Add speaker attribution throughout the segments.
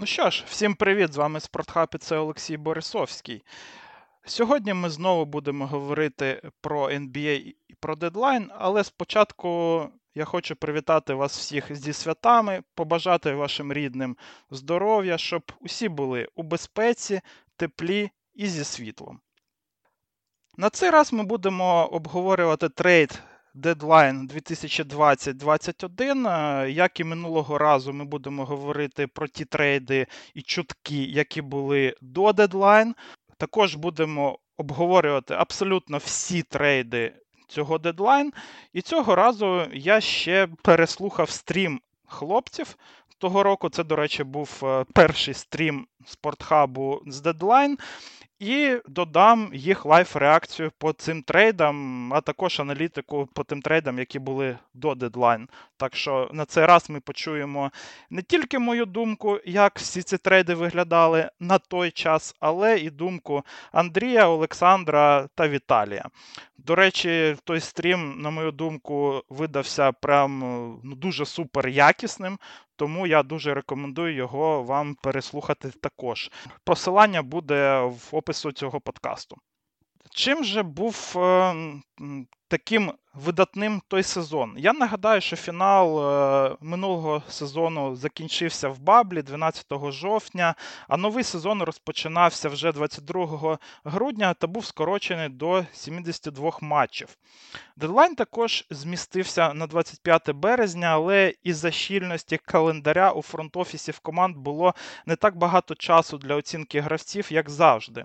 Speaker 1: Ну що ж, всім привіт! З вами Спортхаб і це Олексій Борисовський. Сьогодні ми знову будемо говорити про NBA і про дедлайн, але спочатку я хочу привітати вас всіх зі святами, побажати вашим рідним здоров'я, щоб усі були у безпеці, теплі і зі світлом. На цей раз ми будемо обговорювати трейд Дедлайн 2020-2021. Як і минулого разу, ми будемо говорити про ті трейди і чутки, які були до дедлайн. Також будемо обговорювати абсолютно всі трейди цього дедлайн. І цього разу я ще переслухав стрім хлопців. Того року це, до речі, був е, перший стрім спортхабу з дедлайн. І додам їх лайф-реакцію по цим трейдам, а також аналітику по тим трейдам, які були до дедлайн. Так що на цей раз ми почуємо не тільки мою думку, як всі ці трейди виглядали на той час, але і думку Андрія, Олександра та Віталія. До речі, той стрім, на мою думку, видався прям ну, дуже супер якісним, тому я дуже рекомендую його вам переслухати також. Посилання буде в опису цього подкасту. Чим же був е, таким видатним той сезон? Я нагадаю, що фінал е, минулого сезону закінчився в Баблі 12 жовтня, а новий сезон розпочинався вже 22 грудня та був скорочений до 72 матчів. Дедлайн також змістився на 25 березня, але із-за щільності календаря у фронт-офісів команд було не так багато часу для оцінки гравців, як завжди.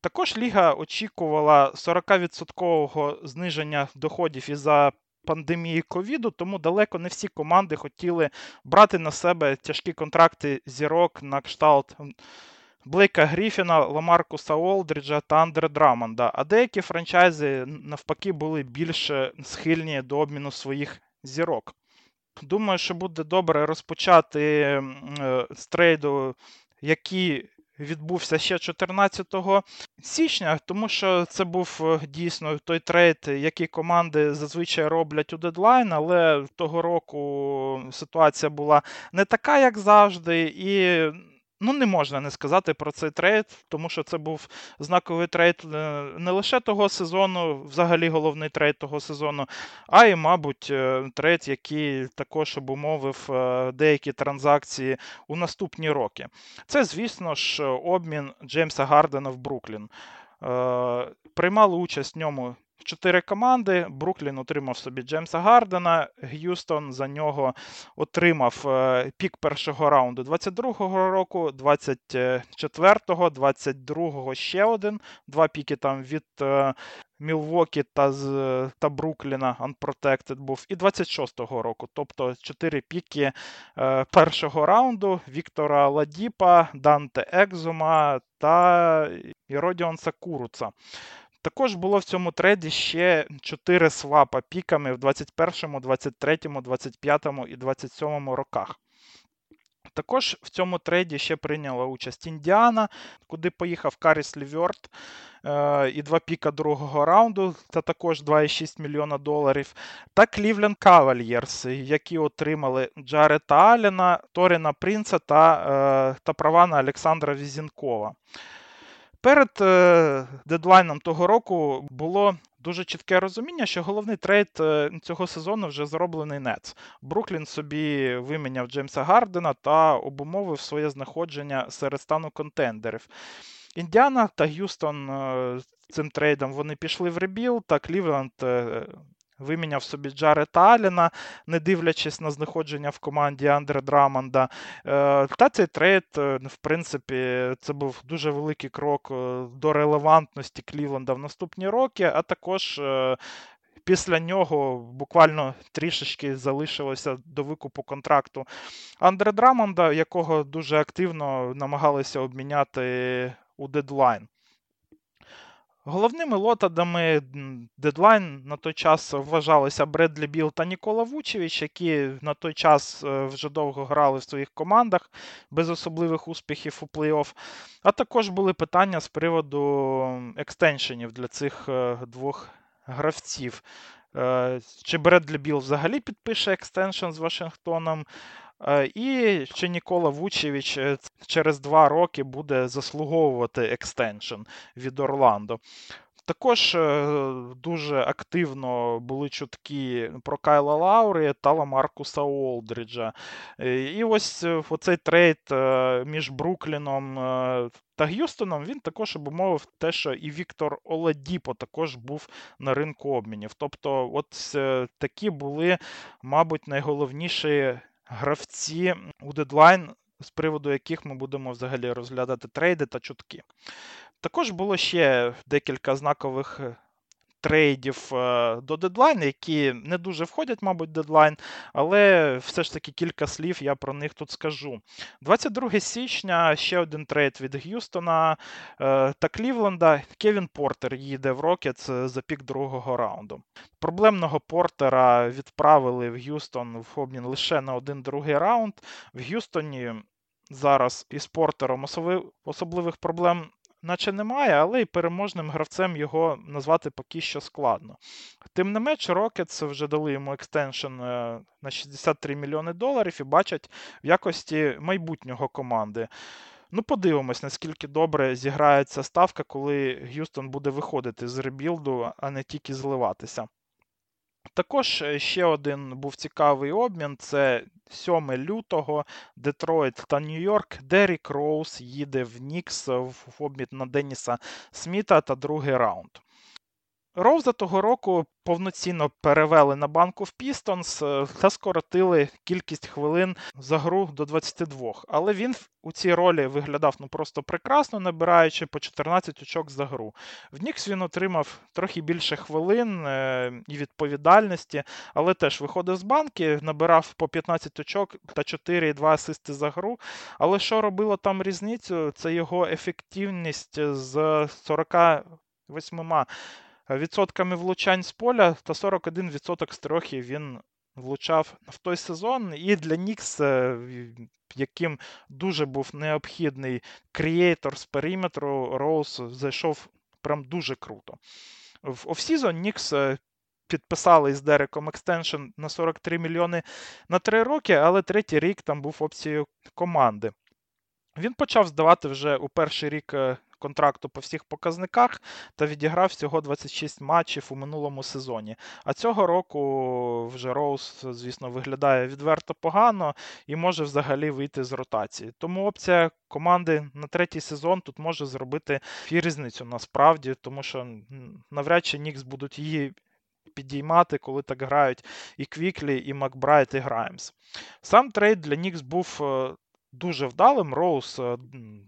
Speaker 1: Також Ліга очікувала 40% зниження доходів із-за пандемії ковіду, тому далеко не всі команди хотіли брати на себе тяжкі контракти зірок на кшталт Блейка Гріфіна, Ламаркуса Олдріджа та Андре Драмонда. А деякі франчайзи навпаки були більш схильні до обміну своїх зірок. Думаю, що буде добре розпочати е, з трейду, який відбувся ще 14 січня, тому що це був е, дійсно той трейд, який команди зазвичай роблять у дедлайн, але того року ситуація була не така, як завжди, і Ну, не можна не сказати про цей трейд, тому що це був знаковий трейд е, не лише того сезону, взагалі головний трейд того сезону, а й, мабуть, е, трейд, який також обумовив е, деякі транзакції у наступні роки. Це, звісно ж, обмін Джеймса Гардена в Бруклін. Приймали участь в ньому Чотири команди. Бруклін отримав собі Джеймса Гардена. Г'юстон за нього отримав е, пік першого раунду 22-го року, 24-го, 22-го ще один. Два піки там від е, Мілвокі та та Брукліна Unprotected був. І 26-го року. Тобто чотири піки е, першого раунду Віктора Ладіпа, Данте Екзума та Іродіон Сакуруца. Також було в цьому треді ще 4 свапа піками в 21, 23, 25 і 27 роках. Також в цьому трейді ще прийняла участь Індіана, куди поїхав Каріс Лівьорт е, і два піка другого раунду, це також 2,6 мільйона доларів. Та Клівленд Кавальєрс, які отримали Джарета Аліна, Торіна Принца та, е, та права на Олександра Візінкова. Перед е, дедлайном того року було дуже чітке розуміння, що головний трейд е, цього сезону вже зроблений Нетс. Бруклін собі виміняв Джеймса Гардена та обумовив своє знаходження серед стану контендерів. Індіана та Г'юстон е, цим трейдом вони пішли в ребілд, та Клівленд Виміняв собі Джарета Аліна, не дивлячись на знаходження в команді Андре Драмонда. Е, та цей трейд, е, в принципі, це був дуже великий крок е, до релевантності Клівленда в наступні роки, а також. Після нього буквально трішечки залишилося до викупу контракту Андре Драмонда, якого дуже активно намагалися обміняти у дедлайн. Головними лотами дедлайн на той час вважалися Бредлі Біл та Нікола Вучевич, які на той час е, вже довго грали в своїх командах без особливих успіхів у плей-офф. А також були питання з приводу екстеншенів для цих е, двох гравців. Е, чи Бредлі Біл взагалі підпише extension з Вашингтоном? І ще Нікола Вучевич через два роки буде заслуговувати extension від Орландо. Також е, дуже активно були чутки про Кайла Лаурі та Ламаркуса Олдріджа. Е, і ось е, оцей трейд між Брукліном та Г'юстоном він також обумовив те, що і Віктор Оладіпо також був на ринку обмінів. Тобто, от такі були, мабуть, найголовніші гравці у дедлайн. З приводу яких ми будемо взагалі розглядати трейди та чутки. Також було ще декілька знакових е, трейдів е, до дедлайну, які не дуже входять, мабуть, в дедлайн, але все ж таки кілька слів я про них тут скажу. 22 січня ще один трейд від Г'юстона е, та Клівленда. Кевін Портер їде в Рокетс за пік другого раунду. Проблемного Портера відправили в Г'юстон в обмін лише на один другий раунд. В Г'юстоні зараз із Портером особливих проблем наче немає, але й переможним гравцем його назвати поки що складно. Тим не менш, Rockets вже дали йому extension е, на 63 мільйони доларів і бачать в якості майбутнього команди. Ну, подивимось, наскільки добре зіграється ставка, коли Г'юстон буде виходити з ребілду, а не тільки зливатися. Також е, ще один був цікавий обмін: це 7 лютого Детройт та Нью-Йорк. Дерік Роуз їде в Нікс в обмін на Деніса Сміта та другий раунд. Роуза того року повноцінно перевели на банку в Пістонс е, та скоротили кількість хвилин за гру до 22. Але він у цій ролі виглядав ну просто прекрасно, набираючи по 14 очок за гру. В Нікс він отримав трохи більше хвилин е, і відповідальності, але теж виходив з банки, набирав по 15 очок та 4,2 асисти за гру. Але що робило там різницю? Це його ефективність з 48 відсотками влучань з поля та 41% з він влучав в той сезон. І для Нікс, е, яким дуже був необхідний креатор з периметру, Роуз зайшов прям дуже круто. В off-season Нікс е, підписали з Дереком extension на 43 мільйони на 3 роки, але третій рік там був опцією команди. Він почав здавати вже у перший рік е, контракту по всіх показниках та відіграв всього 26 матчів у минулому сезоні. А цього року вже Роуз, звісно, виглядає відверто погано і може взагалі вийти з ротації. Тому опція команди на третій сезон тут може зробити різницю насправді, тому що навряд чи Нікс будуть її. Підіймати, коли так грають і Квіклі, і Макбрайд, і Граймс. Сам трейд для Нікс був е, дуже вдалим. Роуз е,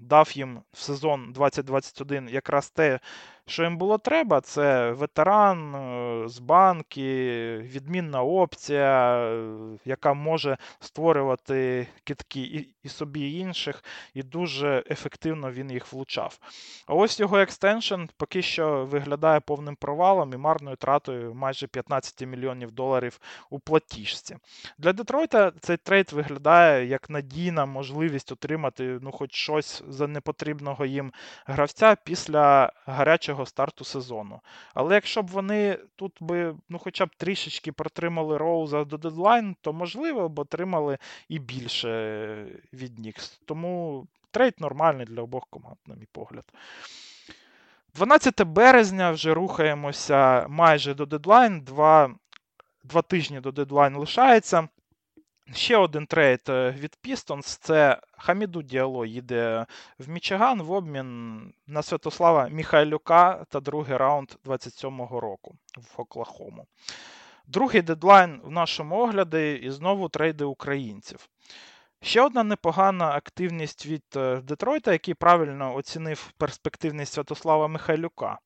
Speaker 1: дав їм в сезон 2021 якраз те, що їм було треба, це ветеран е, з банки, відмінна опція, е, яка може створювати кидки і, собі і інших, і дуже ефективно він їх влучав. А ось його extension поки що виглядає повним провалом і марною тратою майже 15 мільйонів доларів у платіжці. Для Детройта цей трейд виглядає як надійна можливість отримати ну, хоч щось за непотрібного їм гравця після гарячого кращого старту сезону. Але якщо б вони тут би ну, хоча б трішечки протримали Роуза до дедлайн, то можливо б отримали і більше від Нікс. Тому трейд нормальний для обох команд, на мій погляд. 12 березня вже рухаємося майже до дедлайн. Два, Два тижні до дедлайн лишається. Ще один трейд е, від Pistons – це Хаміду Діало їде в Мічиган в обмін на Святослава Міхайлюка та другий раунд 27-го року в Оклахому. Другий дедлайн в нашому огляді і знову трейди українців. Ще одна непогана активність від е, Детройта, який правильно оцінив перспективність Святослава Михайлюка.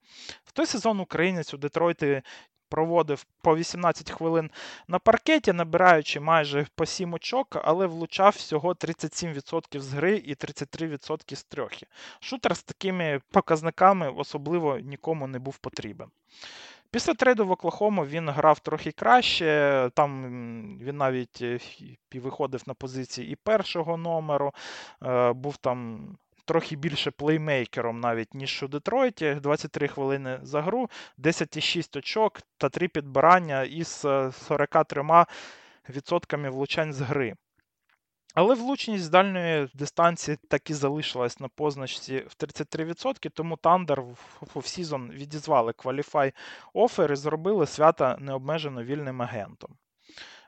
Speaker 1: В той сезон українець у Детройті проводив по 18 хвилин на паркеті, набираючи майже по 7 очок, але влучав всього 37% з гри і 33% з трьохи. Шутер з такими показниками особливо нікому не був потрібен. Після трейду в Оклахому він грав трохи краще. Там він навіть е, виходив на позиції і першого номеру, е, був там трохи більше плеймейкером навіть, ніж у Детройті. 23 хвилини за гру, 10,6 очок та 3 підбирання із 43% влучань з гри. Але влучність з дальньої дистанції так і залишилась на позначці в 33%, тому Thunder в off-season відізвали Qualifying Offer і зробили свята необмежено вільним агентом.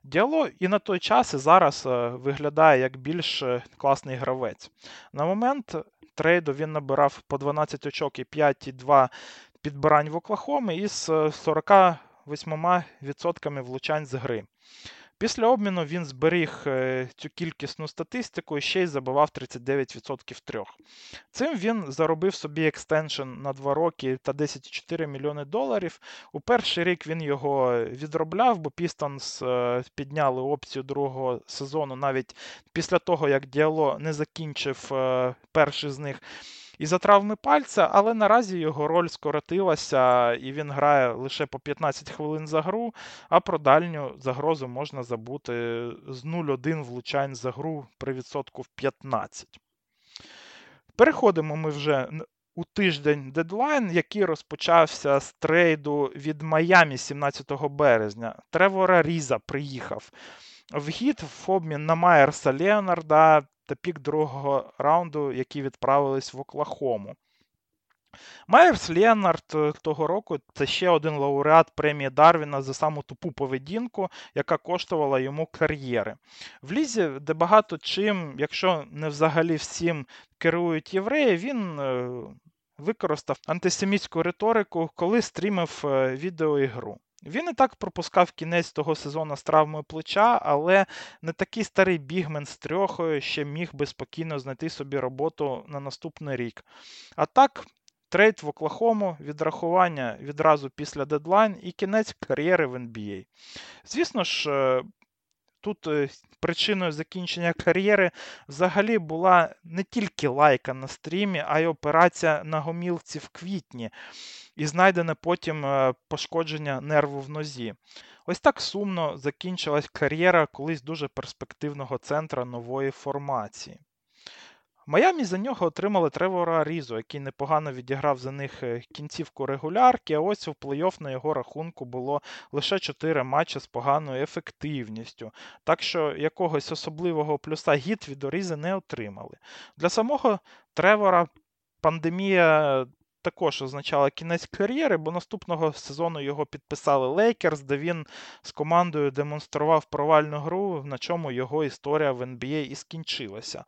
Speaker 1: Діало і на той час, і зараз е, виглядає як більш е, класний гравець. На момент трейду він набирав по 12 очок і 5,2 підбирань в Оклахомі із 48% влучань з гри. Після обміну він зберіг е, цю кількісну статистику і ще й забивав 39% трьох. Цим він заробив собі екстеншн на 2 роки та 10,4 мільйони доларів. У перший рік він його відробляв, бо Пістонс е, підняли опцію другого сезону навіть після того, як Діало не закінчив е, перший з них із-за травми пальця, але наразі його роль скоротилася, і він грає лише по 15 хвилин за гру, а про дальню загрозу можна забути з 0-1 влучань за гру при відсотку в 15. Переходимо ми вже у тиждень дедлайн, який розпочався з трейду від Майамі 17 березня. Тревор Аріза приїхав в Хіт в обмін на Майерса Леонарда та пік другого раунду, які відправились в Оклахому. Майерс Леонард е, того року це ще один лауреат премії Дарвіна за саму тупу поведінку, яка коштувала йому кар'єри. В лізі, де багато чим, якщо не взагалі всім керують євреї, він е, використав антисемітську риторику, коли стрімив е, відеоігру. Він і так пропускав кінець того сезону з травмою плеча, але не такий старий бігмен з трьохою ще міг би спокійно знайти собі роботу на наступний рік. А так, трейд в Оклахому, відрахування відразу після дедлайн і кінець кар'єри в NBA. Звісно ж, е, тут е, причиною закінчення кар'єри взагалі була не тільки лайка на стрімі, а й операція на гомілці в квітні, і знайдене потім е, пошкодження нерву в нозі. Ось так сумно закінчилась кар'єра колись дуже перспективного центра нової формації. Майамі за нього отримали Тревора Різо, який непогано відіграв за них е, кінцівку регулярки, а ось у плей-офф на його рахунку було лише 4 матчі з поганою ефективністю. Так що якогось особливого плюса гід від Орізи не отримали. Для самого Тревора пандемія. Також означала кінець кар'єри, бо наступного сезону його підписали Лейкерс, де він з командою демонстрував провальну гру, на чому його історія в NBA і скінчилася.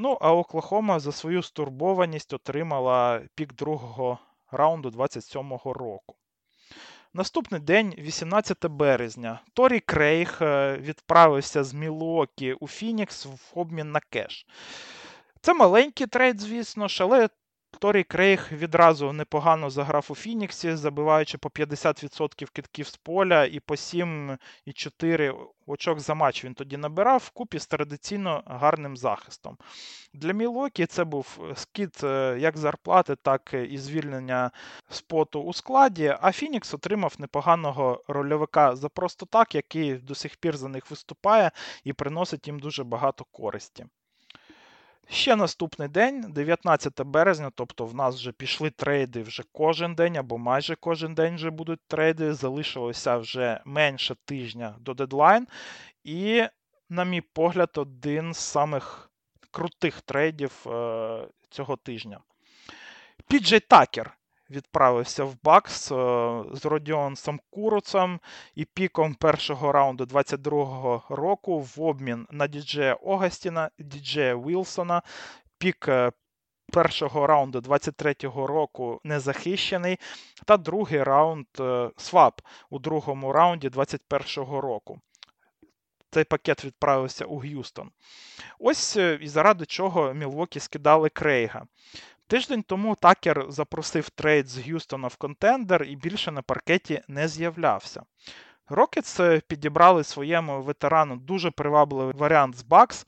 Speaker 1: Ну, а Оклахома за свою стурбованість отримала пік другого раунду 27-го року. Наступний день, 18 березня, Торі Крейг е, відправився з Мілуокі у Фінікс в обмін на кеш. Це маленький трейд, звісно ж, але Торі Крейг відразу непогано заграв у Фініксі, забиваючи по 50% кидків з поля і по 7,4 очок за матч він тоді набирав вкупі з традиційно гарним захистом. Для Мілокі це був скид е, як зарплати, так і звільнення споту у складі. А Фінікс отримав непоганого рольовика за просто так, який до сих пір за них виступає і приносить їм дуже багато користі. Ще наступний день, 19 березня, тобто в нас вже пішли трейди вже кожен день, або майже кожен день вже будуть трейди. Залишилося вже менше тижня до дедлайн. І, на мій погляд, один з самих крутих трейдів е- цього тижня. Піджей Такер відправився в Бакс е, з Родіонсом Куруцем і піком першого раунду 22-го року в обмін на Діджея Огастіна, Діджея Вілсона. Пік е, першого раунду 23-го року незахищений, та другий раунд е, свап у другому раунді 21-го року. Цей пакет відправився у Г'юстон. Ось і заради чого Мілвокі скидали Крейга. Тиждень тому Такер запросив трейд з Г'юстона в contender і більше на паркеті не з'являвся. Рокетс підібрали своєму ветерану дуже привабливий варіант з Бакс,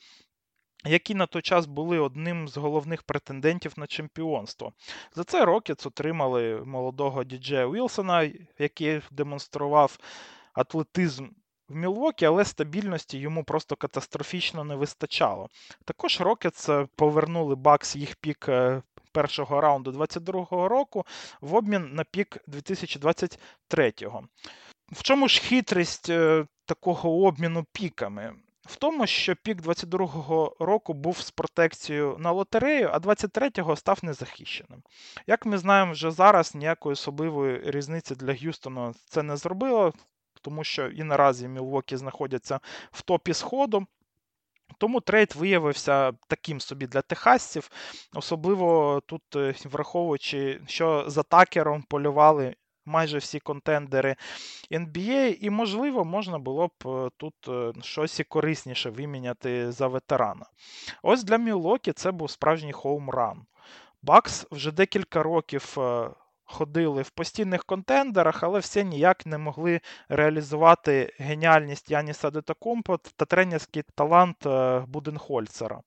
Speaker 1: які на той час були одним з головних претендентів на чемпіонство. За це Рокетс отримали молодого Ді Джея Уілсона, який демонстрував атлетизм. В Мілвокі, але стабільності йому просто катастрофічно не вистачало. Також Рокетс повернули Бакс їх пік е, першого раунду 2022 року в обмін на пік 2023. В чому ж хитрість е, такого обміну піками? в тому, що пік 22-го року був з протекцією на лотерею, а 23-го став незахищеним. Як ми знаємо, вже зараз ніякої особливої різниці для Г'юстона це не зробило, тому що і наразі Мілвокі знаходяться в топі сходу. Тому трейд виявився таким собі для техасців, особливо тут е, враховуючи, що за такером полювали майже всі контендери NBA, і, можливо, можна було б е, тут е, щось і корисніше виміняти за ветерана. Ось для Мілокі це був справжній хоумран. Бакс вже декілька років ходили в постійних контендерах, але все ніяк не могли реалізувати геніальність Яніса Детакомпо та тренерський талант е, Буденхольцера.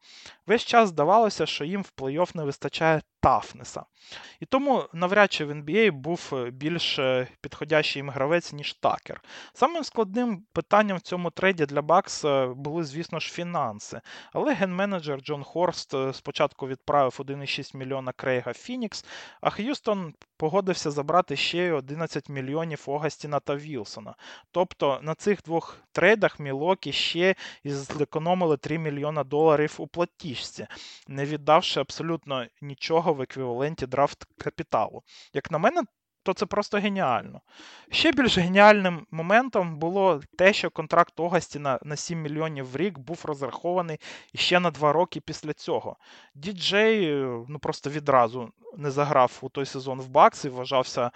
Speaker 1: Весь час здавалося, що їм в плей-офф не вистачає тафнеса. І тому навряд чи в NBA був е, більш е, підходящий їм гравець, ніж такер. Самим складним питанням в цьому трейді для Бакс були, звісно ж, фінанси. Але ген-менеджер Джон Хорст спочатку відправив 1,6 мільйона Крейга Фінікс, а Х'юстон погодився забрати ще 11 мільйонів Огастіна та Вілсона. Тобто на цих двох трейдах Мілокі ще і зекономили 3 мільйона доларів у платіжці, не віддавши абсолютно нічого в еквіваленті драфт капіталу. Як на мене, то це просто геніально. Ще більш геніальним моментом було те, що контракт Огастіна на 7 мільйонів в рік був розрахований ще на 2 роки після цього. Діджей ну просто відразу не заграв у той сезон в Бакс і вважався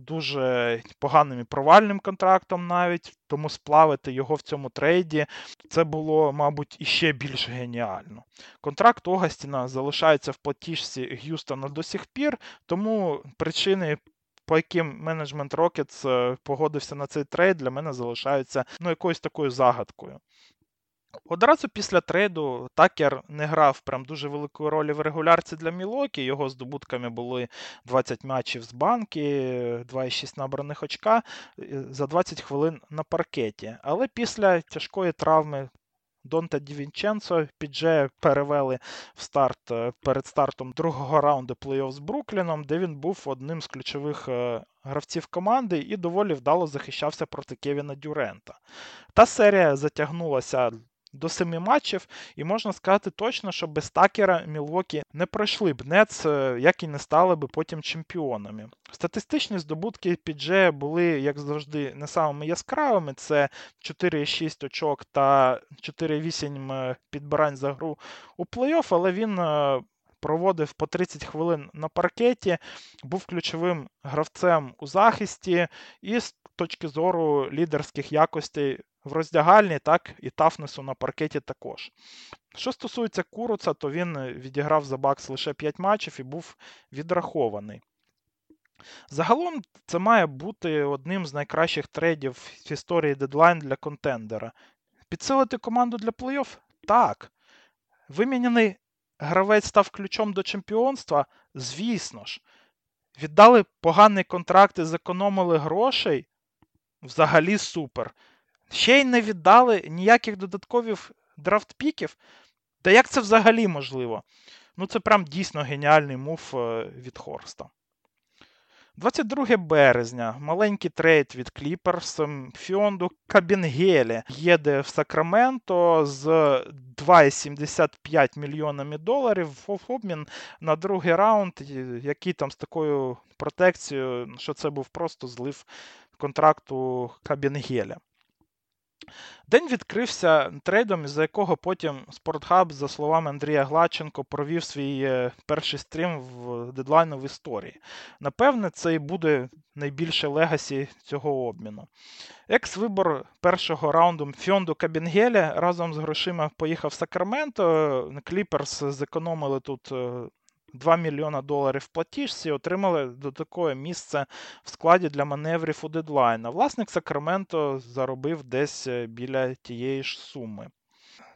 Speaker 1: дуже поганим і провальним контрактом навіть, тому сплавити його в цьому трейді це було, мабуть, іще більш геніально. Контракт Огастіна залишається в платіжці Г'юстона до сих пір, тому причини. По яким менеджмент Rockets е, погодився на цей трейд, для мене залишаються ну, якоюсь такою загадкою. Одразу після трейду Такер не грав прям дуже великої ролі в регулярці для Мілокі. Його здобутками були 20 матчів з банки, 2,6 набраних очка е, за 20 хвилин на паркеті. Але після тяжкої травми Донта Дівінченцо підже перевели в старт е, перед стартом другого раунду плей-офф з Брукліном, де він був одним з ключових е, гравців команди і доволі вдало захищався проти Кевіна Дюрента. Та серія затягнулася до семи матчів, і можна сказати точно, що без такера Мілвокі не пройшли б Нец, е, як і не стали б потім чемпіонами. Статистичні здобутки Піджея були, як завжди, не самими яскравими. Це 4,6 очок та 4,8 е, підбирань за гру у плей-офф, але він. Е, проводив по 30 хвилин на паркеті, був ключовим гравцем у захисті, і точки зору лідерських якостей в роздягальні, так і Тафнесу на паркеті також. Що стосується Куруца, то він відіграв за Бакс лише 5 матчів і був відрахований. Загалом це має бути одним з найкращих трейдів в історії дедлайн для контендера. Підсилити команду для плей-офф? Так. Виміняний гравець став ключом до чемпіонства? Звісно ж. Віддали поганий контракт і зекономили грошей? Взагалі супер. Ще й не віддали ніяких додаткових драфтпіків. Та як це взагалі можливо? Ну, це прям дійсно геніальний move е, від Хорста. 22 березня. Маленький трейд від Кліперс. Фіонду Кабінгелі їде в Сакраменто з 2,75 мільйонами доларів в обмін на другий раунд, який там з такою протекцією, що це був просто злив контракту Кабінгеля. День відкрився трейдом, за якого потім Спортхаб, за словами Андрія Гладченко, провів свій е, перший стрім в дедлайну в історії. Напевне, це і буде найбільше legacy цього обміну. Екс-вибор першого раунду Мфіонду Кабенгеле разом з грошима поїхав в Сакраменто. Кліперс зекономили тут е, 2 мільйона доларів в платіжці, отримали додаткове місце в складі для маневрів у дедлайна. Власник Сакраменто заробив десь е, біля тієї ж суми.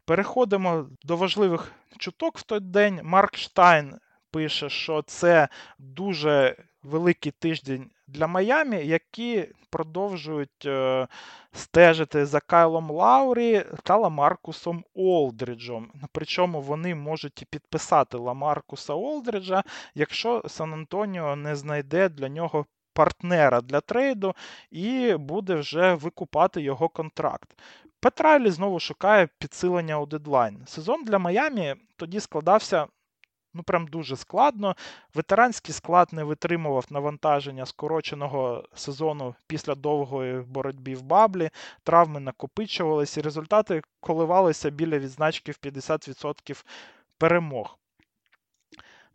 Speaker 1: Переходимо до важливих чуток в той день. Марк Штайн пише, що це дуже великий тиждень для Майамі, які продовжують е, стежити за Кайлом Лаурі та Ламаркусом Олдріджем. Причому вони можуть і підписати Ламаркуса Олдріджа, якщо Сан Антоніо не знайде для нього. Партнера для трейду і буде вже викупати його контракт. Пет Райлі знову шукає підсилення у дедлайн. Сезон для Майамі тоді складався ну прям дуже складно. Ветеранський склад не витримував навантаження скороченого сезону після довгої боротьби в bubble і, травми накопичувалися, і результати коливалися біля відзначки в 50% перемог.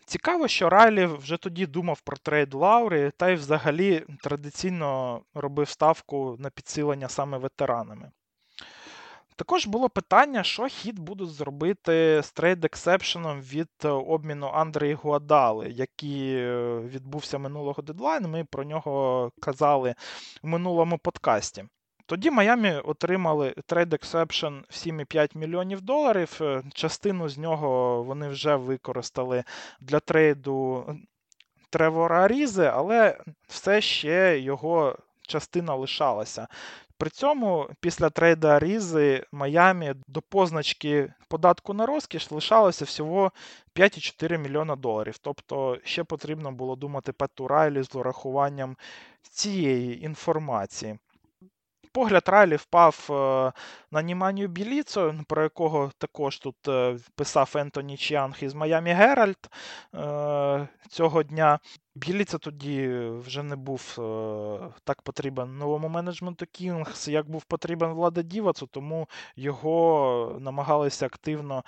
Speaker 1: Цікаво, що Райлі вже тоді думав про трейд Лаурі, та й взагалі традиційно робив ставку на підсилення саме ветеранами. Також було питання, що Хіт будуть зробити з trade exception ом від е, обміну Андре Ігуадали, який е, відбувся минулого дедлайну. Ми про нього казали в минулому подкасті. Тоді Майамі отримали trade exception в 7,5 мільйонів доларів. Е, частину з нього вони вже використали для трейду Тревора Арізи, але все ще його частина лишалася. При цьому після трейда Різи Майамі до позначки податку на розкіш лишалося всього 5,4 мільйона доларів. Тобто ще потрібно було думати Пету Райлі з урахуванням цієї інформації. Погляд Райлі впав е, на Німанію Біліцо, про якого також тут е, писав Ентоні Чіанг із Майами Геральт е, цього дня. Б'єліца тоді вже не був так потрібен новому менеджменту Кінгс, як був потрібен Владе Дівацу, тому його намагалися активно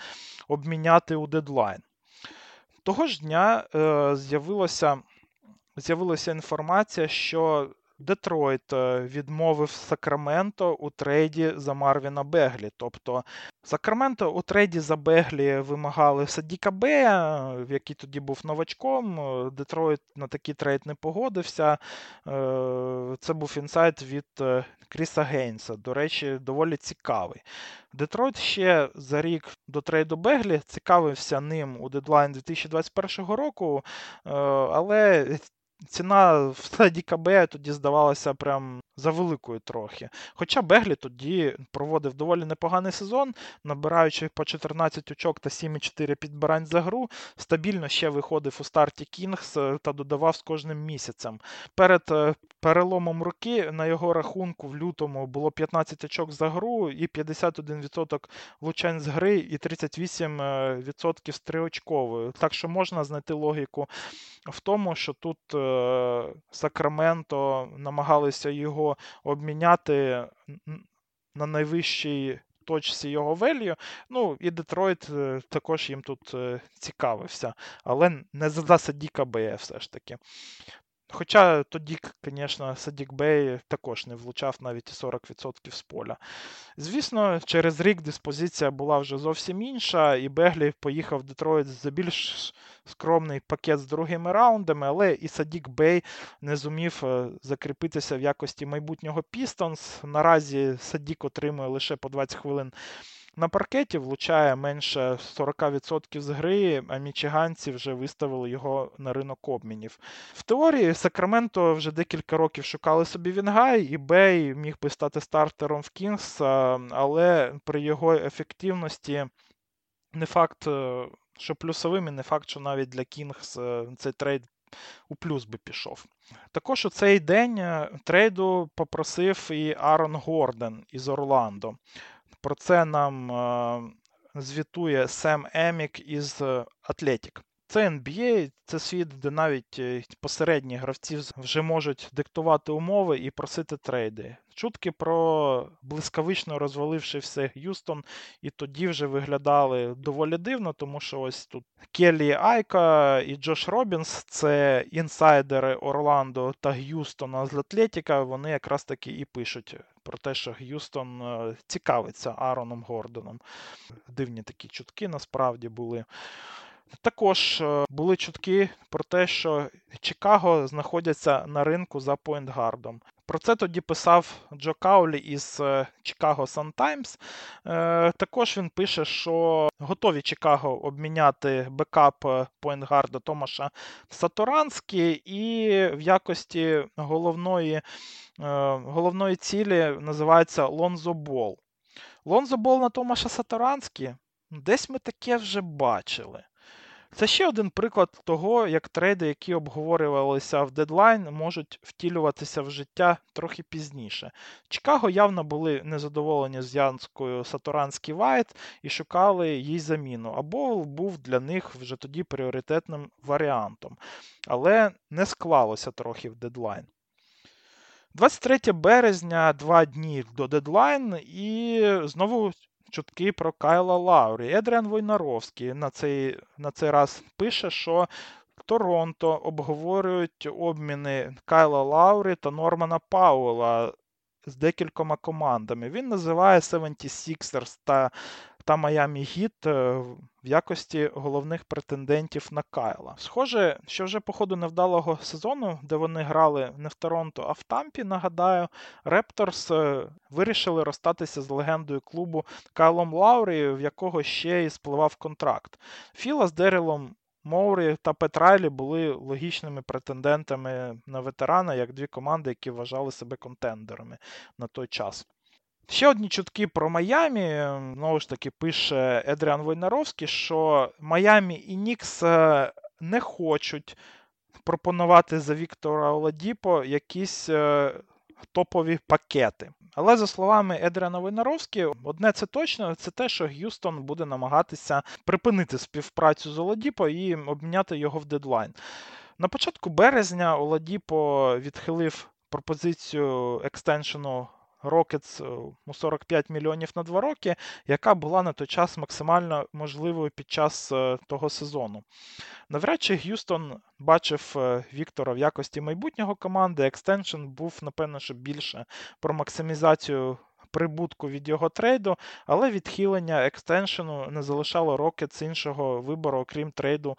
Speaker 1: обміняти у дедлайн. Того ж дня з'явилося. З'явилася інформація, що Детройт е, відмовив Сакраменто у трейді за Марвіна Беглі. Тобто Сакраменто у трейді за Беглі вимагали Садіка Бея, який тоді був новачком. Е, Детройт на такий трейд не погодився. Е, це був інсайт від Кріса Гейнса. До речі, доволі цікавий. Детройт ще за рік до трейду Беглі цікавився ним у дедлайн 2021 року, але ціна в стадії КБ тоді здавалася прям за великою трохи. Хоча Беглі тоді проводив доволі непоганий сезон, набираючи по 14 очок та 7,4 підбирань за гру, стабільно ще виходив у старті Кінгс е, та додавав з кожним місяцем. Перед е, переломом руки на його рахунку в лютому було 15 очок за гру і 51% влучань з гри, і 38% з триочковою. Так що можна знайти логіку в тому, що тут е, Сакраменто намагалися його обміняти на найвищій точці його велію. Ну, і Детройт е, також їм тут е, цікавився, але не за Садіка Бея все ж таки. Хоча тоді, звісно, Садік Бей також не влучав навіть 40% з поля. Звісно, через рік диспозиція була вже зовсім інша, і Беглі поїхав в Детройт за більш скромний пакет з другими раундами, але і Садік Бей не зумів е, закріпитися в якості майбутнього Пістонс. Наразі Садік отримує лише по 20 хвилин на паркеті влучає менше 40% з гри, а мічиганці вже виставили його на ринок обмінів. В теорії Сакраменто вже декілька років шукали собі wing а, і Бей міг би стати стартером в Кінгс, але при його ефективності не факт, е, що плюсовим, і не факт, що навіть для Кінгс е, цей трейд. У плюс би пішов. Також у цей день е, трейду попросив і Арон Горден із Орландо. Про це нам е, звітує Сем Емік із Атлетік. Це NBA, це світ, де навіть е, посередні гравці вже можуть диктувати умови і просити трейди. Чутки про блискавично розвалившийся Г'юстон, і тоді вже виглядали доволі дивно, тому що ось тут Келлі Айко і Джош Робінс це інсайдери Орландо та Г'юстона з Атлетіка. Вони якраз таки і пишуть про те, що Г'юстон е, цікавиться Ароном Гордоном. Дивні такі чутки насправді були. Також е, були чутки про те, що Чикаго знаходяться на ринку за point guard ом. Про це тоді писав Джо Каулі із е, Chicago Sun-Times. Також він пише, що готові Чикаго обміняти backup point guard а Томаша Сатуранські, і в якості головної головної цілі називається Лонзо Бол. Лонзо Бол на Томаша Сатуранські. Десь ми таке вже бачили. Це ще один приклад того, як трейди, які обговорювалися в дедлайн, можуть втілюватися в життя трохи пізніше. Чикаго явно були незадоволені зв'язкою Сатуранський-Вайт і шукали їй заміну, а Бол був для них вже тоді пріоритетним варіантом. Але не склалося трохи в дедлайн. 23 березня, два дні до дедлайн, і знову чутки про Кайла Лаурі. Едріан Войнаровський на цей, на цей раз пише, що Торонто обговорюють обміни Кайла Лаурі та Нормана Пауела з декількома командами. Він називає 76ers та та Майамі Гіт е, в якості головних претендентів на Кайла. Схоже, що вже по ходу невдалого сезону, де вони грали не в Торонто, а в Тампі, нагадаю, Репторс е, вирішили розстатися з легендою клубу Кайлом Лаурі, в якого ще і спливав контракт. Філа з Дерілом Моурі та Пет Райлі були логічними претендентами на ветерана, як дві команди, які вважали себе контендерами на той час. Ще одні чутки про Майамі. Знову ж таки, пише Едріан Войнаровський, що Майамі і Нікс е, не хочуть пропонувати за Віктора Оладіпо якісь е, топові пакети. Але за словами Едріана Войнаровські, одне це точно, це те, що Г'юстон буде намагатися припинити співпрацю з Оладіпо і обміняти його в дедлайн. На початку березня Оладіпо відхилив пропозицію екстеншену Rockets е, у 45 мільйонів на два роки, яка була на той час максимально можливою під час е, того сезону. Навряд чи Г'юстон бачив е, Віктора в якості майбутнього команди. Extension був, напевно, що більше про максимізацію. Прибутку від його трейду, але відхилення extension у не залишало Rockets іншого вибору, окрім трейду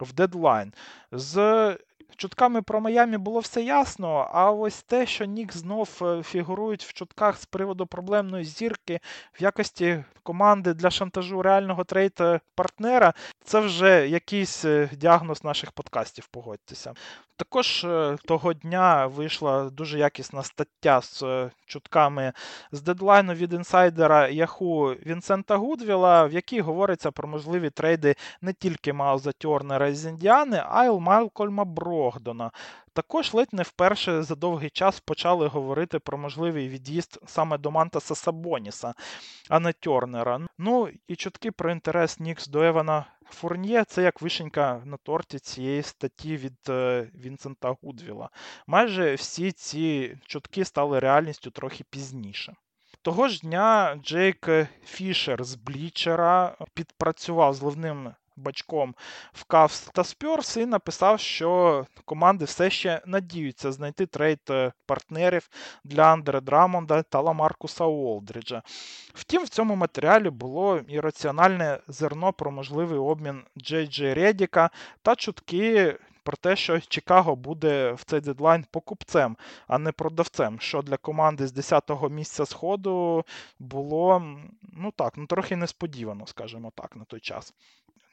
Speaker 1: в дедлайн. З чутками про Майамі було все ясно. А ось те, що Нікс знов е, фігурують в чутках з приводу проблемної зірки в якості команди для шантажу реального трейд партнера, це вже якийсь е, діагноз наших подкастів, погодьтеся. Також е, того дня вийшла дуже якісна стаття з чутками з дедлайну від інсайдера Яху Вінсента Гудвіла, в якій говориться про можливі трейди не тільки Мауза Тьорнера з Індіани, а й Малкольма Брогдона. Також ледь не вперше за довгий час почали говорити про можливий від'їзд саме до Мантаса Сабоніса, а не Тьорнера. Ну і чутки про інтерес Нікс до Евана Фурньє це як вишенька на торті цієї статті від е, Вінсента Гудвіла. Майже всі ці чутки стали реальністю трохи пізніше. Того ж дня Джейк Фішер з Блічера підпрацював з головним бачком в Кавс та Спьорс і написав, що команди все ще надіються знайти трейд е, партнерів для Андре Драмонда та Ламаркуса Уолдріджа. Втім, в цьому матеріалі було і раціональне зерно про можливий обмін Джей Джей Редіка та чутки. Про те, що Чикаго буде в цей дедлайн покупцем, а не продавцем, що для команди з 10-го місця сходу було ну так, ну трохи несподівано, скажімо так, на той час.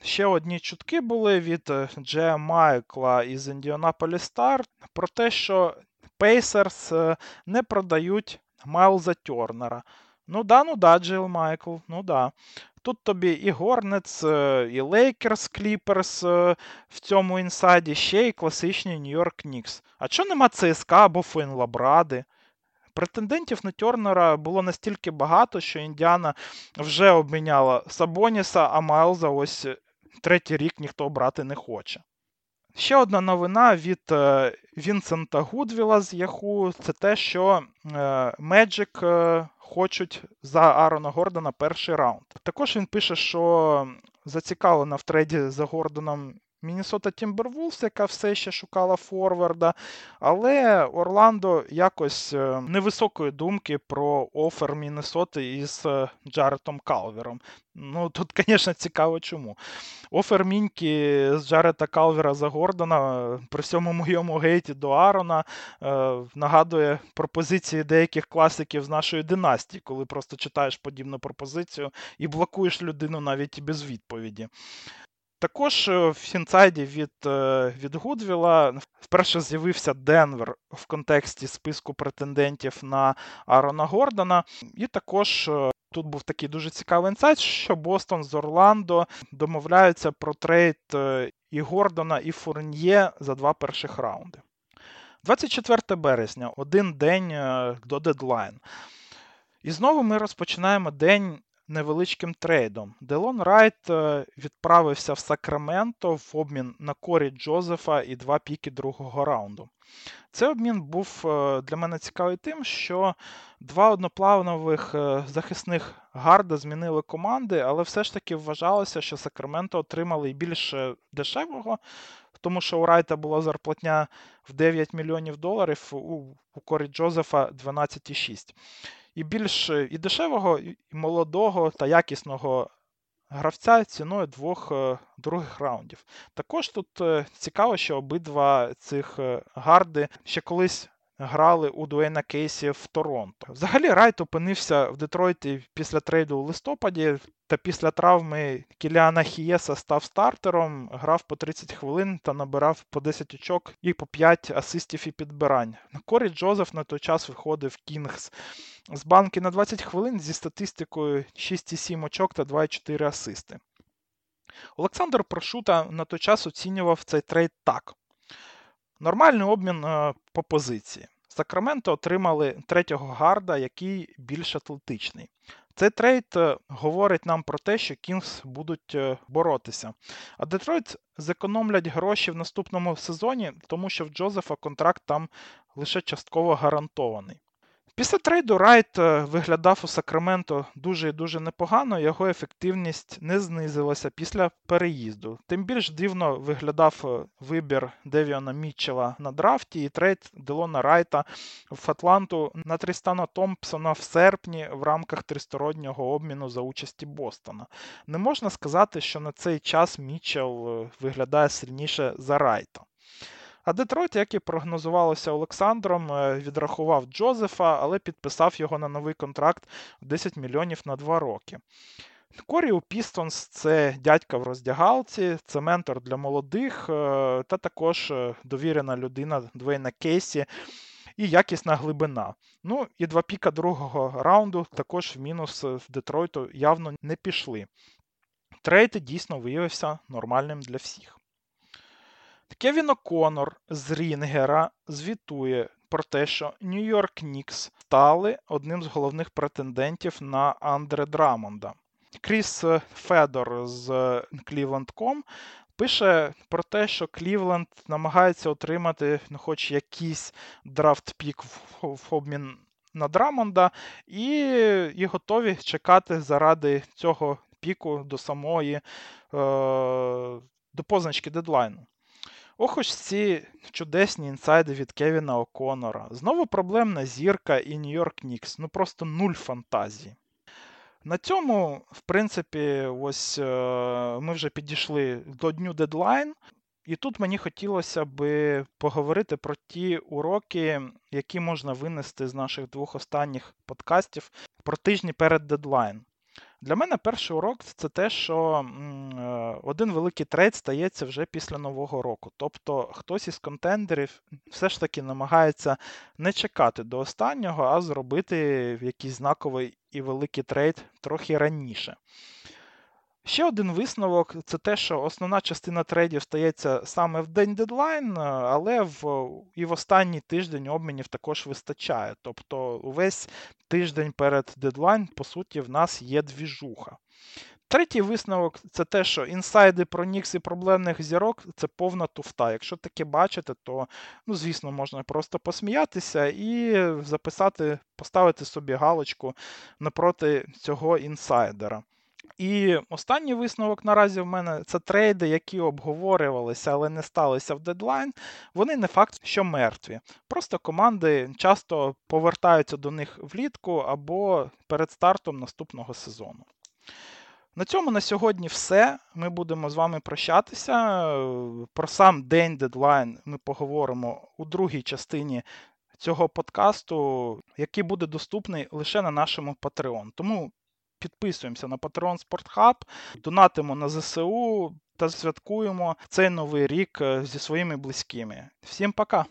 Speaker 1: Ще одні чутки були від е, Джея Майкла із Індіанаполіс Стар про те, що Пейсерс е, не продають Майлза Тернера. Ну да, ну да, Джей Майкл, ну да. Тут тобі і Горнец, і Лейкерс Кліперс в цьому інсайді, ще й класичні Нью-Йорк Нікс. А чого нема ЦСКА або Фуенлабради? Претендентів на Тернера було настільки багато, що Індіана вже обміняла Сабоніса, а Майлза ось третій рік ніхто брати не хоче. Ще одна новина від е, Вінсента Гудвіла з Яху це те, що Magic е, хочуть за Арона Гордона перший раунд. Також він пише, що зацікавлена в трейді за Гордоном Міннесота Тімбервулс, яка все ще шукала Форварда, але Орландо якось е, невисокої думки про офер Міннесоти із е, Джаретом Калвером. Ну, тут, звісно, цікаво чому. Офер Міньки з Джарета Калвера за Гордона при всьому моєму гейті до Арона е, нагадує пропозиції деяких класиків з нашої династії, коли просто читаєш подібну пропозицію і блокуєш людину навіть без відповіді. Також е, в інсайді від е, від Гудвіла вперше з'явився Денвер в контексті списку претендентів на Арона Гордона, і також е, тут був такий дуже цікавий інсайд, що Бостон з Орландо домовляються про трейд і Гордона, і Фурньє за два перших раунди. 24 березня, один день до дедлайн. І знову ми розпочинаємо день невеличким трейдом. Делон Райт е, відправився в Сакраменто в обмін на Корі Джозефа і два піки другого раунду. Цей обмін був е, для мене цікавий тим, що два одноплавнових е, захисних гарда змінили команди, але все ж таки вважалося, що Сакраменто отримали і більш дешевого, тому що у Райта була зарплатня в 9 мільйонів доларів, у Корі Джозефа 12,6 і більш е, і дешевого, і молодого та якісного гравця ціною двох е, других раундів. Також тут е, цікаво, що обидва цих гарди ще колись. Грали у Дуейна Кейсі в Торонто. Взагалі Райт опинився в Детройті після трейду у листопаді, та після травми Кіліана Хейза став стартером, грав по 30 хвилин та набирав по 10 очок і по 5 асистів і підбирань. Корі Джозеф на той час виходив Кінгс з банки на 20 хвилин зі статистикою 6,7 очок та 2,4 асисти. Олександр Прошута на той час оцінював цей трейд так. Нормальний обмін е, по позиції. Сакраменто отримали третього гарда, який більш атлетичний. Цей трейд е, говорить нам про те, що Кінгс будуть е, боротися. А Детройт зекономлять гроші в наступному сезоні, тому що в Джозефа контракт там лише частково гарантований. Після трейду Райт е, виглядав у Сакраменто дуже і дуже непогано, його ефективність не знизилася після переїзду. Тим більш дивно виглядав е, вибір Девіона Мітчела на драфті і трейд Делона Райта в Атланту на Трістана Томпсона в серпні в рамках тристороннього обміну за участі Бостона. Не можна сказати, що на цей час Мітчел е, виглядає сильніше за Райта. А Детройт, як і прогнозувалося Олександром, е, відрахував Джозефа, але підписав його на новий контракт 10 мільйонів на 2 роки. Корі у Пістонс це дядька в роздягалці, це ментор для молодих, е, та також е, довірена людина Двейна Кейсі і якісна глибина. Ну і два піка другого раунду також в мінус в Детройту явно не пішли. Трейд дійсно виявився нормальним для всіх. Кевін О'Конор з Рінгера звітує про те, що Нью-Йорк Нікс стали одним з головних претендентів на Андре Драмонда. Кріс Федор з Cleveland.com пише про те, що Клівленд намагається отримати ну, хоч якийсь драфт-пік в обмін на Драмонда, і, і готові чекати заради цього піку до самої е, до позначки дедлайну. Ох ось ці чудесні інсайди від Кевіна О'Конора. Знову проблемна зірка і Нью-Йорк Нікс. Ну просто нуль фантазії. На цьому, в принципі, ось е, ми вже підійшли до дню дедлайн. І тут мені хотілося би поговорити про ті уроки, які можна винести з наших двох останніх подкастів про тижні перед дедлайн. Для мене перший урок це те, що е, один великий трейд стається вже після Нового року. Тобто хтось із контендерів все ж таки намагається не чекати до останнього, а зробити якийсь знаковий і великий трейд трохи раніше. Ще один висновок це те, що основна частина трейдів стається саме в день дедлайн, але в, і в останній тиждень обмінів також вистачає. Тобто увесь тиждень перед дедлайн, по суті, в нас є двіжуха. Третій висновок це те, що інсайди про Нікс і проблемних зірок це повна туфта. Якщо таке бачите, то, ну, звісно, можна просто посміятися і записати, поставити собі галочку напроти цього інсайдера. І останній висновок наразі в мене це трейди, які обговорювалися, але не сталися в дедлайн. Вони не факт, що мертві. Просто команди часто повертаються до них влітку або перед стартом наступного сезону. На цьому на сьогодні все. Ми будемо з вами прощатися. Про сам день дедлайн ми поговоримо у другій частині цього подкасту, який буде доступний лише на нашому Patreon. Тому підписуємося на Patreon Спортхаб, донатимо на ЗСУ та святкуємо цей новий рік е, зі своїми близькими. Всім пока!